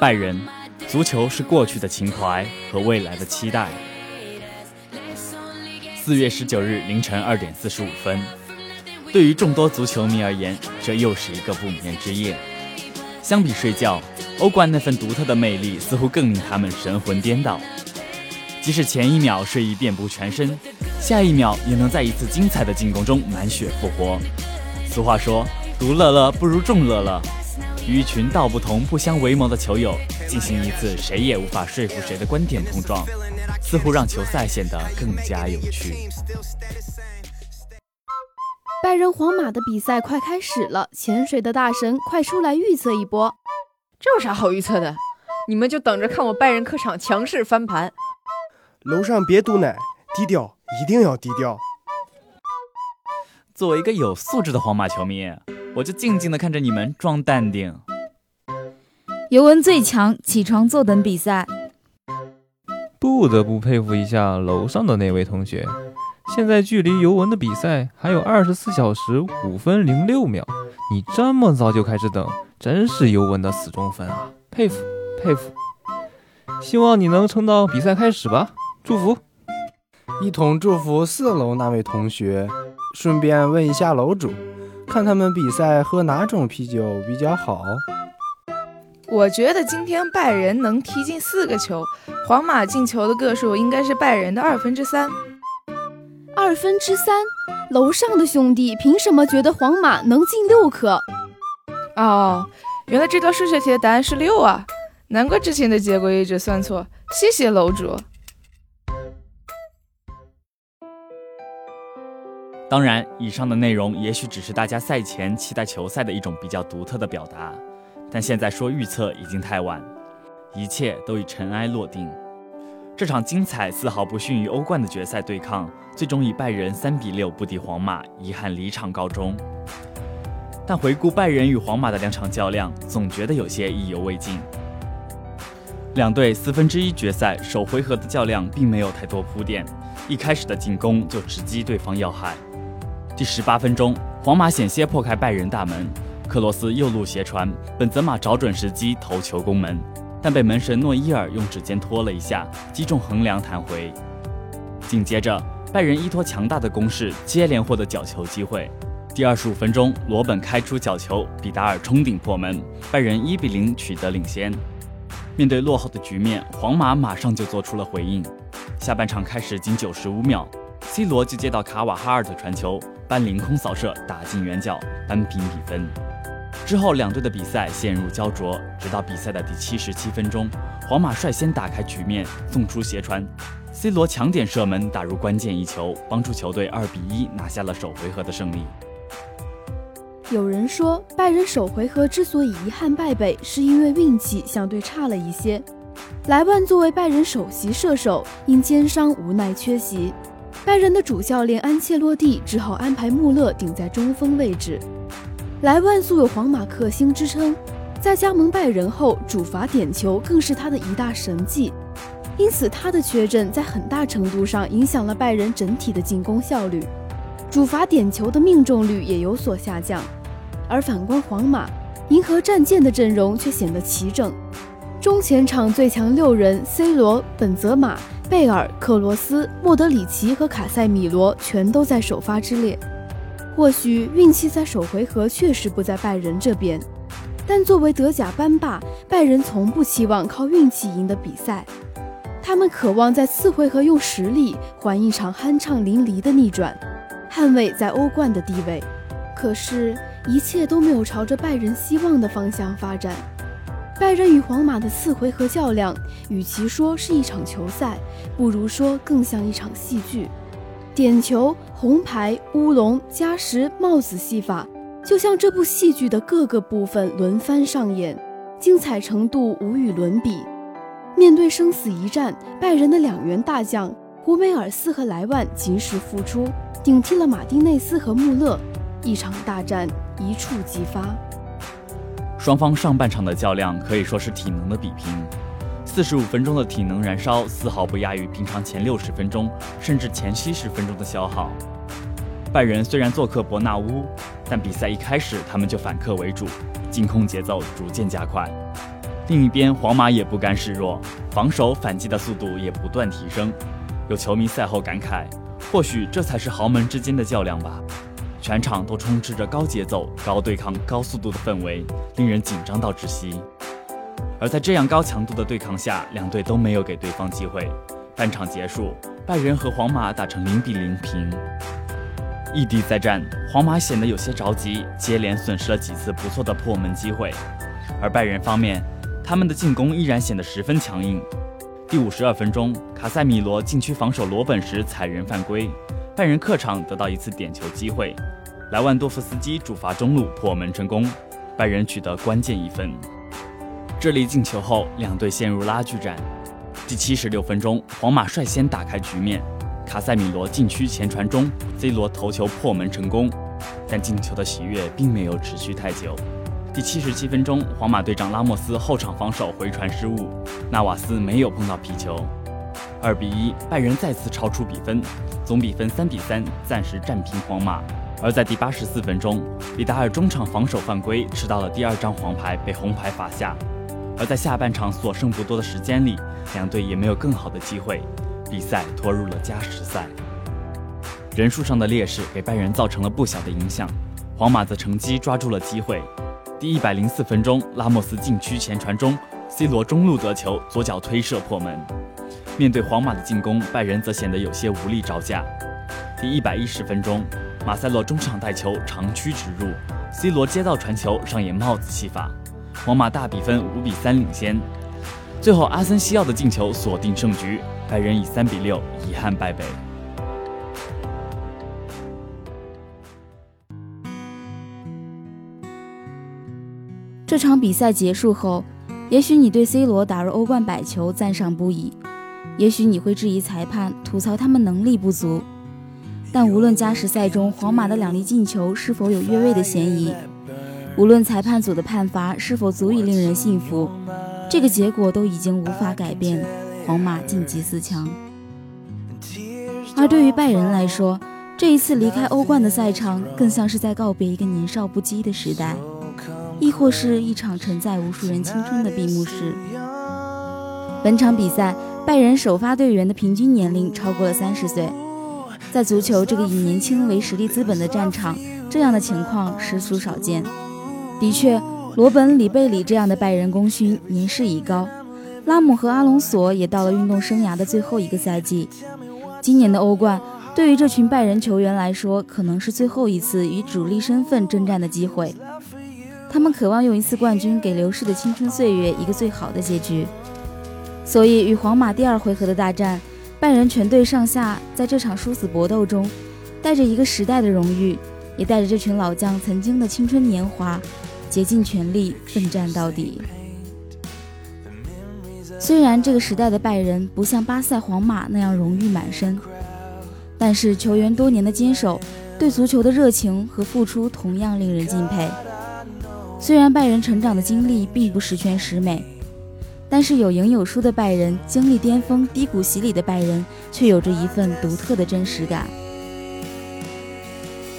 拜仁，足球是过去的情怀和未来的期待。四月十九日凌晨二点四十五分，对于众多足球迷而言，这又是一个不眠之夜。相比睡觉，欧冠那份独特的魅力似乎更令他们神魂颠倒。即使前一秒睡意遍布全身，下一秒也能在一次精彩的进攻中满血复活。俗话说，独乐乐不如众乐乐。与群道不同不相为谋的球友进行一次谁也无法说服谁的观点碰撞。似乎让球赛显得更加有趣。拜仁皇马的比赛快开始了，潜水的大神快出来预测一波。这有啥好预测的？你们就等着看我拜仁客场强势翻盘。楼上别堵奶，低调，一定要低调。作为一个有素质的皇马球迷，我就静静的看着你们装淡定。尤文最强，起床坐等比赛。不得不佩服一下楼上的那位同学，现在距离尤文的比赛还有二十四小时五分零六秒，你这么早就开始等，真是尤文的死忠粉啊！佩服佩服，希望你能撑到比赛开始吧，祝福！一同祝福四楼那位同学，顺便问一下楼主，看他们比赛喝哪种啤酒比较好？我觉得今天拜仁能踢进四个球，皇马进球的个数应该是拜仁的二分之三。二分之三，楼上的兄弟凭什么觉得皇马能进六颗？哦，原来这道数学题的答案是六啊！难怪之前的结果一直算错。谢谢楼主。当然，以上的内容也许只是大家赛前期待球赛的一种比较独特的表达。但现在说预测已经太晚，一切都已尘埃落定。这场精彩丝毫不逊于欧冠的决赛对抗，最终以拜仁三比六不敌皇马，遗憾离场告终。但回顾拜仁与皇马的两场较量，总觉得有些意犹未尽。两队四分之一决赛首回合的较量并没有太多铺垫，一开始的进攻就直击对方要害。第十八分钟，皇马险些破开拜仁大门。克罗斯右路斜传，本泽马找准时机头球攻门，但被门神诺伊尔用指尖托了一下，击中横梁弹回。紧接着，拜仁依托强大的攻势，接连获得角球机会。第二十五分钟，罗本开出角球，比达尔冲顶破门，拜仁一比零取得领先。面对落后的局面，皇马马上就做出了回应。下半场开始仅九十五秒，C 罗就接到卡瓦哈尔的传球，班凌空扫射打进远角，扳平比分。之后，两队的比赛陷入焦灼，直到比赛的第七十七分钟，皇马率先打开局面，送出斜传，C 罗抢点射门打入关键一球，帮助球队二比一拿下了首回合的胜利。有人说，拜仁首回合之所以遗憾败北，是因为运气相对差了一些。莱万作为拜仁首席射手，因肩伤无奈缺席，拜仁的主教练安切洛蒂只好安排穆勒顶在中锋位置。莱万素有皇马克星之称，在加盟拜仁后，主罚点球更是他的一大神技，因此他的缺阵在很大程度上影响了拜仁整体的进攻效率，主罚点球的命中率也有所下降。而反观皇马，银河战舰的阵容却显得齐整，中前场最强六人，C 罗、本泽马、贝尔、克罗斯、莫德里奇和卡塞米罗全都在首发之列。或许运气在首回合确实不在拜仁这边，但作为德甲班霸，拜仁从不期望靠运气赢得比赛。他们渴望在次回合用实力还一场酣畅淋漓的逆转，捍卫在欧冠的地位。可是，一切都没有朝着拜仁希望的方向发展。拜仁与皇马的四回合较量，与其说是一场球赛，不如说更像一场戏剧。点球、红牌、乌龙、加时、帽子戏法，就像这部戏剧的各个部分轮番上演，精彩程度无与伦比。面对生死一战，拜仁的两员大将胡梅尔斯和莱万及时复出，顶替了马丁内斯和穆勒，一场大战一触即发。双方上半场的较量可以说是体能的比拼。四十五分钟的体能燃烧丝毫不亚于平常前六十分钟，甚至前七十分钟的消耗。拜仁虽然做客伯纳乌，但比赛一开始他们就反客为主，进攻节奏逐渐加快。另一边，皇马也不甘示弱，防守反击的速度也不断提升。有球迷赛后感慨：“或许这才是豪门之间的较量吧。”全场都充斥着高节奏、高对抗、高速度的氛围，令人紧张到窒息。而在这样高强度的对抗下，两队都没有给对方机会。半场结束，拜仁和皇马打成零比零平。异地再战，皇马显得有些着急，接连损失了几次不错的破门机会。而拜仁方面，他们的进攻依然显得十分强硬。第五十二分钟，卡塞米罗禁区防守罗本时踩人犯规，拜仁客场得到一次点球机会，莱万多夫斯基主罚中路破门成功，拜仁取得关键一分。这粒进球后，两队陷入拉锯战。第七十六分钟，皇马率先打开局面，卡塞米罗禁区前传中，C 罗头球破门成功。但进球的喜悦并没有持续太久。第七十七分钟，皇马队长拉莫斯后场防守回传失误，纳瓦斯没有碰到皮球。二比一，拜仁再次超出比分，总比分三比三，暂时战平皇马。而在第八十四分钟，里达尔中场防守犯规，吃到了第二张黄牌，被红牌罚下。而在下半场所剩不多的时间里，两队也没有更好的机会，比赛拖入了加时赛。人数上的劣势给拜仁造成了不小的影响，皇马则乘机抓住了机会。第一百零四分钟，拉莫斯禁区前传中，C 罗中路得球，左脚推射破门。面对皇马的进攻，拜仁则显得有些无力招架。第一百一十分钟，马塞洛中场带球长驱直入，C 罗接到传球上演帽子戏法。皇马大比分五比三领先，最后阿森西奥的进球锁定胜局，拜仁以三比六遗憾败北。这场比赛结束后，也许你对 C 罗打入欧冠百球赞赏不已，也许你会质疑裁判，吐槽他们能力不足。但无论加时赛中皇马的两粒进球是否有越位的嫌疑。无论裁判组的判罚是否足以令人信服，这个结果都已经无法改变皇马晋级四强。而对于拜仁来说，这一次离开欧冠的赛场，更像是在告别一个年少不羁的时代，亦或是一场承载无数人青春的闭幕式。本场比赛，拜仁首发队员的平均年龄超过了三十岁，在足球这个以年轻为实力资本的战场，这样的情况实属少见。的确，罗本、里贝里这样的拜仁功勋年事已高，拉姆和阿隆索也到了运动生涯的最后一个赛季。今年的欧冠对于这群拜仁球员来说，可能是最后一次以主力身份征战的机会。他们渴望用一次冠军给流逝的青春岁月一个最好的结局。所以，与皇马第二回合的大战，拜仁全队上下在这场殊死搏斗中，带着一个时代的荣誉，也带着这群老将曾经的青春年华。竭尽全力奋战到底。虽然这个时代的拜仁不像巴塞、皇马那样荣誉满身，但是球员多年的坚守、对足球的热情和付出同样令人敬佩。虽然拜仁成长的经历并不十全十美，但是有赢有输的拜仁，经历巅峰低谷洗礼的拜仁，却有着一份独特的真实感。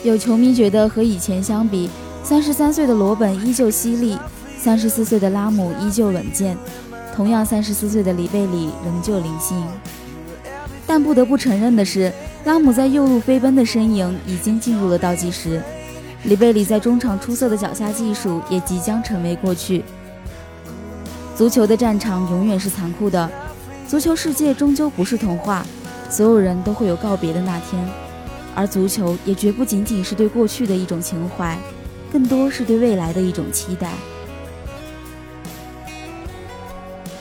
有球迷觉得和以前相比，三十三岁的罗本依旧犀利，三十四岁的拉姆依旧稳健，同样三十四岁的里贝里仍旧灵性。但不得不承认的是，拉姆在右路飞奔的身影已经进入了倒计时，里贝里在中场出色的脚下技术也即将成为过去。足球的战场永远是残酷的，足球世界终究不是童话，所有人都会有告别的那天，而足球也绝不仅仅是对过去的一种情怀。更多是对未来的一种期待。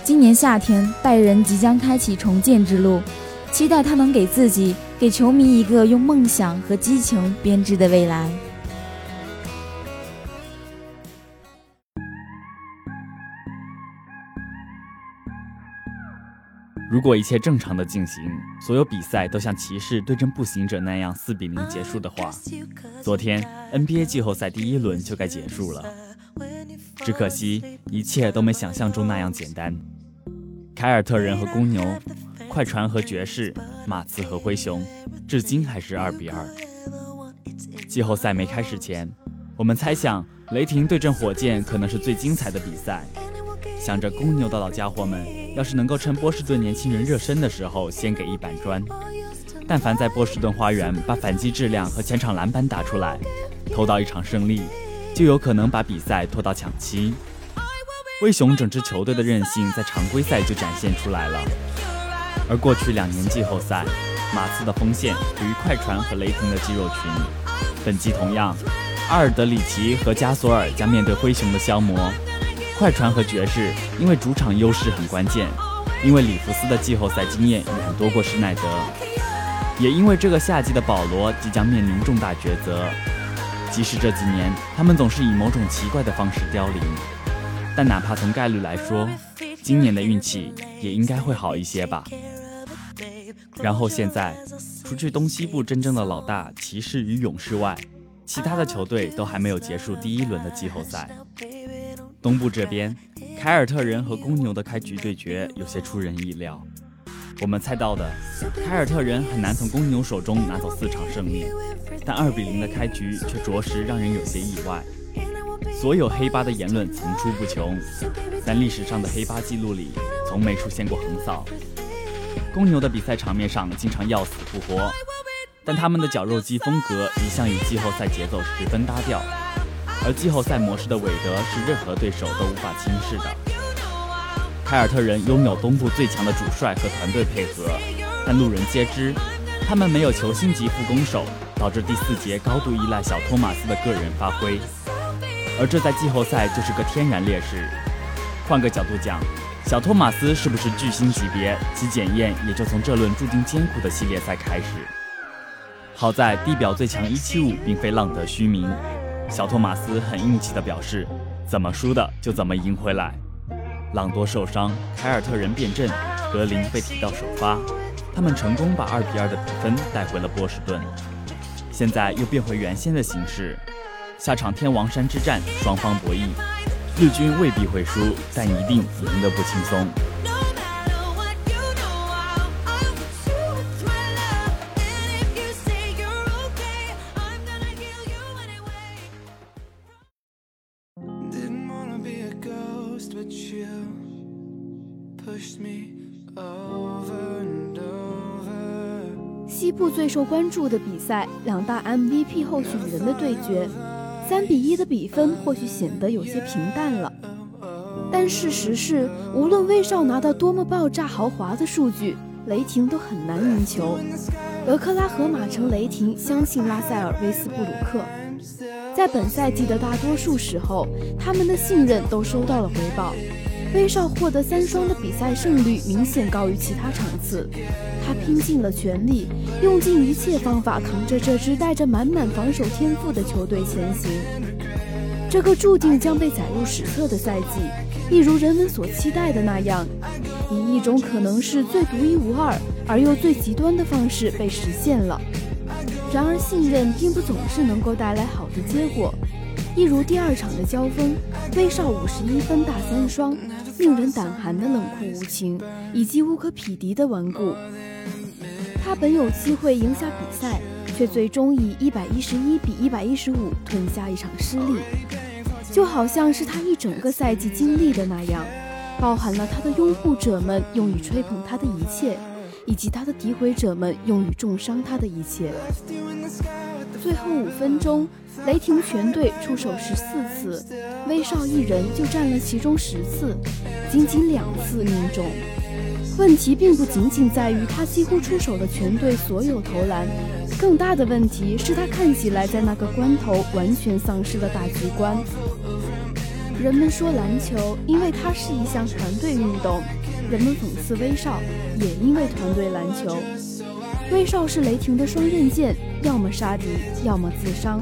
今年夏天，拜仁即将开启重建之路，期待他能给自己、给球迷一个用梦想和激情编织的未来。如果一切正常的进行，所有比赛都像骑士对阵步行者那样四比零结束的话，昨天 NBA 季后赛第一轮就该结束了。只可惜一切都没想象中那样简单。凯尔特人和公牛，快船和爵士，马刺和灰熊，至今还是二比二。季后赛没开始前，我们猜想雷霆对阵火箭可能是最精彩的比赛。想着公牛的老家伙们，要是能够趁波士顿年轻人热身的时候先给一板砖，但凡在波士顿花园把反击质量和前场篮板打出来，偷到一场胜利，就有可能把比赛拖到抢七。灰熊整支球队的韧性在常规赛就展现出来了，而过去两年季后赛，马刺的锋线属于快船和雷霆的肌肉群。本季同样，阿尔德里奇和加索尔将面对灰熊的消磨。快船和爵士因为主场优势很关键，因为里弗斯的季后赛经验远多过施耐德，也因为这个夏季的保罗即将面临重大抉择。即使这几年他们总是以某种奇怪的方式凋零。但哪怕从概率来说，今年的运气也应该会好一些吧。然后现在，除去东西部真正的老大骑士与勇士外，其他的球队都还没有结束第一轮的季后赛。东部这边，凯尔特人和公牛的开局对决有些出人意料。我们猜到的，凯尔特人很难从公牛手中拿走四场胜利，但二比零的开局却着实让人有些意外。所有黑八的言论层出不穷，但历史上的黑八记录里从没出现过横扫。公牛的比赛场面上经常要死不活，但他们的绞肉机风格一向与季后赛节奏十分搭调，而季后赛模式的韦德是任何对手都无法轻视的。凯尔特人拥有东部最强的主帅和团队配合，但路人皆知，他们没有球星级副攻手，导致第四节高度依赖小托马斯的个人发挥。而这在季后赛就是个天然劣势。换个角度讲，小托马斯是不是巨星级别，其检验也就从这轮注定艰苦的系列赛开始。好在地表最强一七五并非浪得虚名，小托马斯很硬气地表示，怎么输的就怎么赢回来。朗多受伤，凯尔特人变阵，格林被提到首发，他们成功把二比二的比分带回了波士顿，现在又变回原先的形式。下场天王山之战，双方博弈，日军未必会输，但一定赢得不轻松。受关注的比赛，两大 MVP 候选人的对决。三比一的比分或许显得有些平淡了，但事实是，无论威少拿到多么爆炸豪华的数据，雷霆都很难赢球。俄克拉荷马城雷霆相信拉塞尔·威斯布鲁克，在本赛季的大多数时候，他们的信任都收到了回报。威少获得三双的比赛胜率明显高于其他场次。他拼尽了全力，用尽一切方法扛着这支带着满满防守天赋的球队前行。这个注定将被载入史册的赛季，一如人们所期待的那样，以一种可能是最独一无二而又最极端的方式被实现了。然而，信任并不总是能够带来好的结果，一如第二场的交锋，威少五十一分大三双，令人胆寒的冷酷无情，以及无可匹敌的顽固。他本有机会赢下比赛，却最终以一百一十一比一百一十五吞下一场失利，就好像是他一整个赛季经历的那样，包含了他的拥护者们用于吹捧他的一切，以及他的诋毁者们用于重伤他的一切。最后五分钟，雷霆全队出手十四次，威少一人就占了其中十次，仅仅两次命中。问题并不仅仅在于他几乎出手了全队所有投篮，更大的问题是他看起来在那个关头完全丧失了大局观。人们说篮球因为它是一项团队运动，人们讽刺威少也因为团队篮球。威少是雷霆的双刃剑，要么杀敌，要么自伤。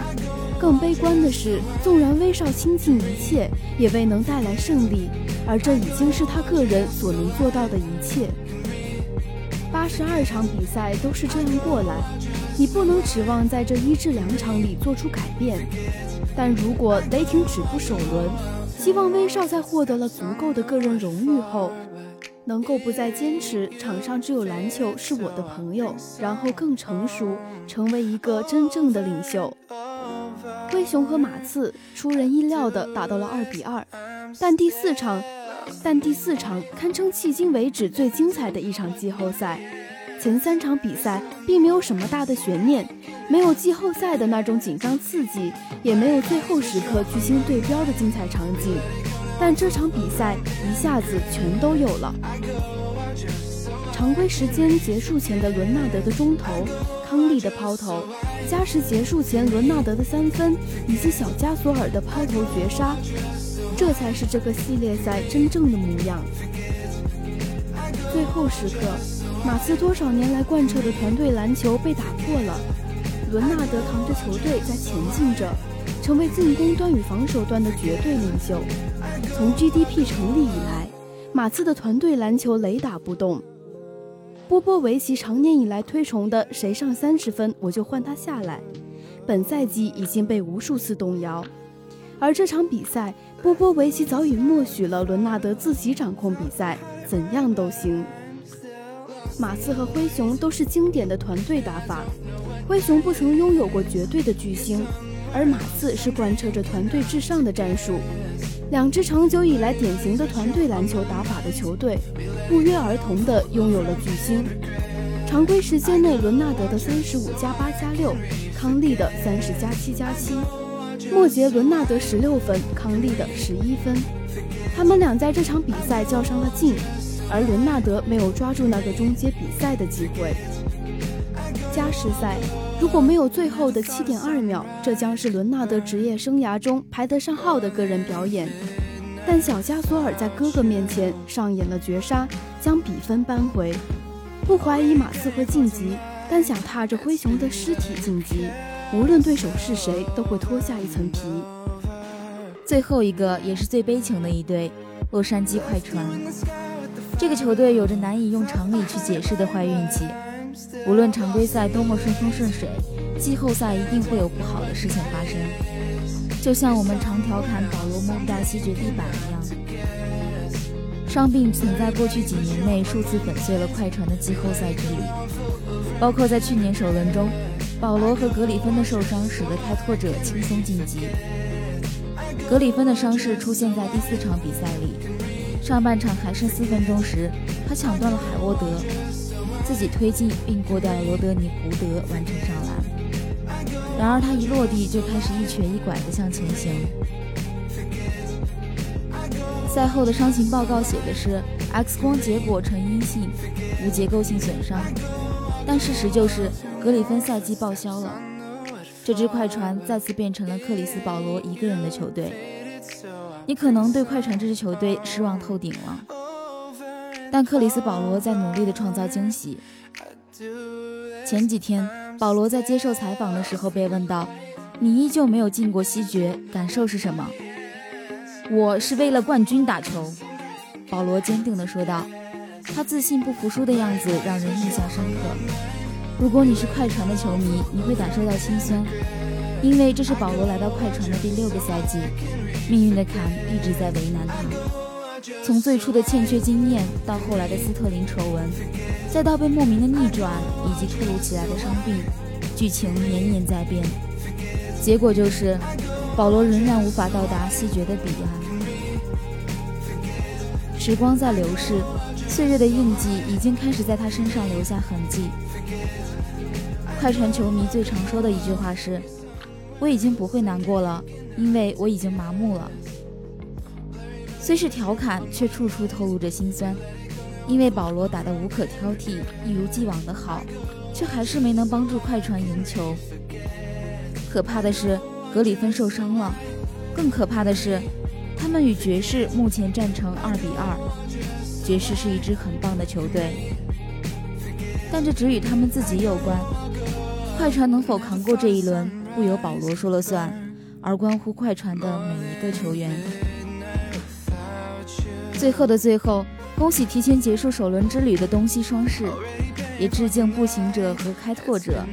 更悲观的是，纵然威少倾尽一切，也未能带来胜利，而这已经是他个人所能做到的一切。八十二场比赛都是这样过来，你不能指望在这一至两场里做出改变。但如果雷霆止步首轮，希望威少在获得了足够的个人荣誉后，能够不再坚持场上只有篮球是我的朋友，然后更成熟，成为一个真正的领袖。灰熊和马刺出人意料地打到了二比二，但第四场但第四场堪称迄今为止最精彩的一场季后赛。前三场比赛并没有什么大的悬念，没有季后赛的那种紧张刺激，也没有最后时刻巨星对标的精彩场景。但这场比赛一下子全都有了。常规时间结束前的伦纳德的中投，康利的抛投，加时结束前伦纳德的三分，以及小加索尔的抛投绝杀，这才是这个系列赛真正的模样。最后时刻。马刺多少年来贯彻的团队篮球被打破了，伦纳德扛着球队在前进着，成为进攻端与防守端的绝对领袖。从 GDP 成立以来，马刺的团队篮球雷打不动。波波维奇长年以来推崇的“谁上三十分我就换他下来”，本赛季已经被无数次动摇。而这场比赛，波波维奇早已默许了伦纳德自己掌控比赛，怎样都行。马刺和灰熊都是经典的团队打法，灰熊不曾拥有过绝对的巨星，而马刺是贯彻着团队至上的战术。两支长久以来典型的团队篮球打法的球队，不约而同地拥有了巨星。常规时间内，伦纳德的三十五加八加六，康利的三十加七加七，末节伦纳德十六分，康利的十一分。他们俩在这场比赛较上了劲。而伦纳德没有抓住那个终结比赛的机会。加时赛如果没有最后的七点二秒，这将是伦纳德职业生涯中排得上号的个人表演。但小加索尔在哥哥面前上演了绝杀，将比分扳回。不怀疑马刺会晋级，但想踏着灰熊的尸体晋级，无论对手是谁，都会脱下一层皮。最后一个也是最悲情的一队——洛杉矶快船。这个球队有着难以用常理去解释的坏运气，无论常规赛多么顺风顺水，季后赛一定会有不好的事情发生。就像我们常调侃保罗摸不到西决地板一样，伤病曾在过去几年内数次粉碎了快船的季后赛之旅，包括在去年首轮中，保罗和格里芬的受伤使得开拓者轻松晋级。格里芬的伤势出现在第四场比赛里。上半场还剩四分钟时，他抢断了海沃德，自己推进并过掉罗德尼·胡德，完成上篮。然而他一落地就开始一瘸一拐地向前行。赛后的伤情报告写的是 X 光结果呈阴性，无结构性损伤。但事实就是格里芬赛季报销了，这支快船再次变成了克里斯·保罗一个人的球队。你可能对快船这支球队失望透顶了，但克里斯保罗在努力地创造惊喜。前几天，保罗在接受采访的时候被问到：“你依旧没有进过西决，感受是什么？”“我是为了冠军打球。”保罗坚定地说道。他自信不服输的样子让人印象深刻。如果你是快船的球迷，你会感受到心酸，因为这是保罗来到快船的第六个赛季。命运的坎一直在为难他，从最初的欠缺经验，到后来的斯特林丑闻，再到被莫名的逆转，以及突如其来的伤病，剧情年年在变。结果就是，保罗仍然无法到达西决的彼岸。时光在流逝，岁月的印记已经开始在他身上留下痕迹。快船球迷最常说的一句话是：“我已经不会难过了。”因为我已经麻木了，虽是调侃，却处处透露着心酸。因为保罗打得无可挑剔，一如既往的好，却还是没能帮助快船赢球。可怕的是，格里芬受伤了。更可怕的是，他们与爵士目前战成二比二。爵士是一支很棒的球队，但这只与他们自己有关。快船能否扛过这一轮，不由保罗说了算。而关乎快船的每一个球员。最后的最后，恭喜提前结束首轮之旅的东西双士，也致敬步行者和开拓者，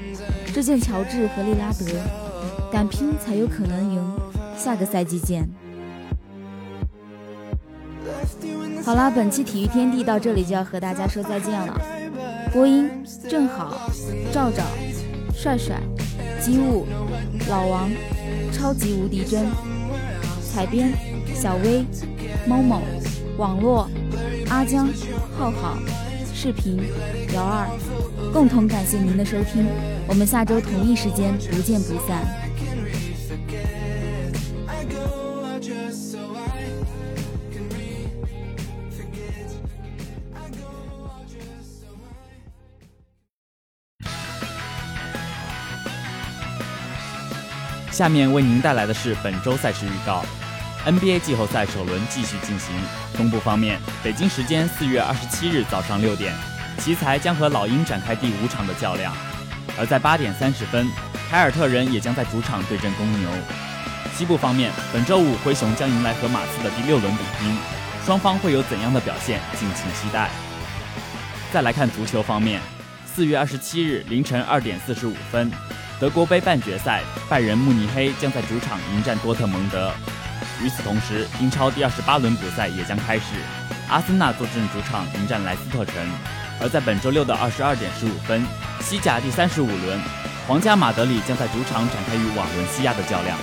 致敬乔治和利拉德。敢拼才有可能赢，下个赛季见。好啦，本期体育天地到这里就要和大家说再见了。播音：正好、赵赵、帅帅、机务、老王。超级无敌真，采编小薇，某某，网络、阿江、浩浩、视频、姚二，共同感谢您的收听。我们下周同一时间不见不散。下面为您带来的是本周赛事预告。NBA 季后赛首轮继续进行。东部方面，北京时间四月二十七日早上六点，奇才将和老鹰展开第五场的较量；而在八点三十分，凯尔特人也将在主场对阵公牛。西部方面，本周五灰熊将迎来和马刺的第六轮比拼，双方会有怎样的表现，敬请期待。再来看足球方面，四月二十七日凌晨二点四十五分。德国杯半决赛，拜仁慕尼黑将在主场迎战多特蒙德。与此同时，英超第二十八轮比赛也将开始，阿森纳坐镇主场迎战莱斯特城。而在本周六的二十二点十五分，西甲第三十五轮，皇家马德里将在主场展开与瓦伦西亚的较量。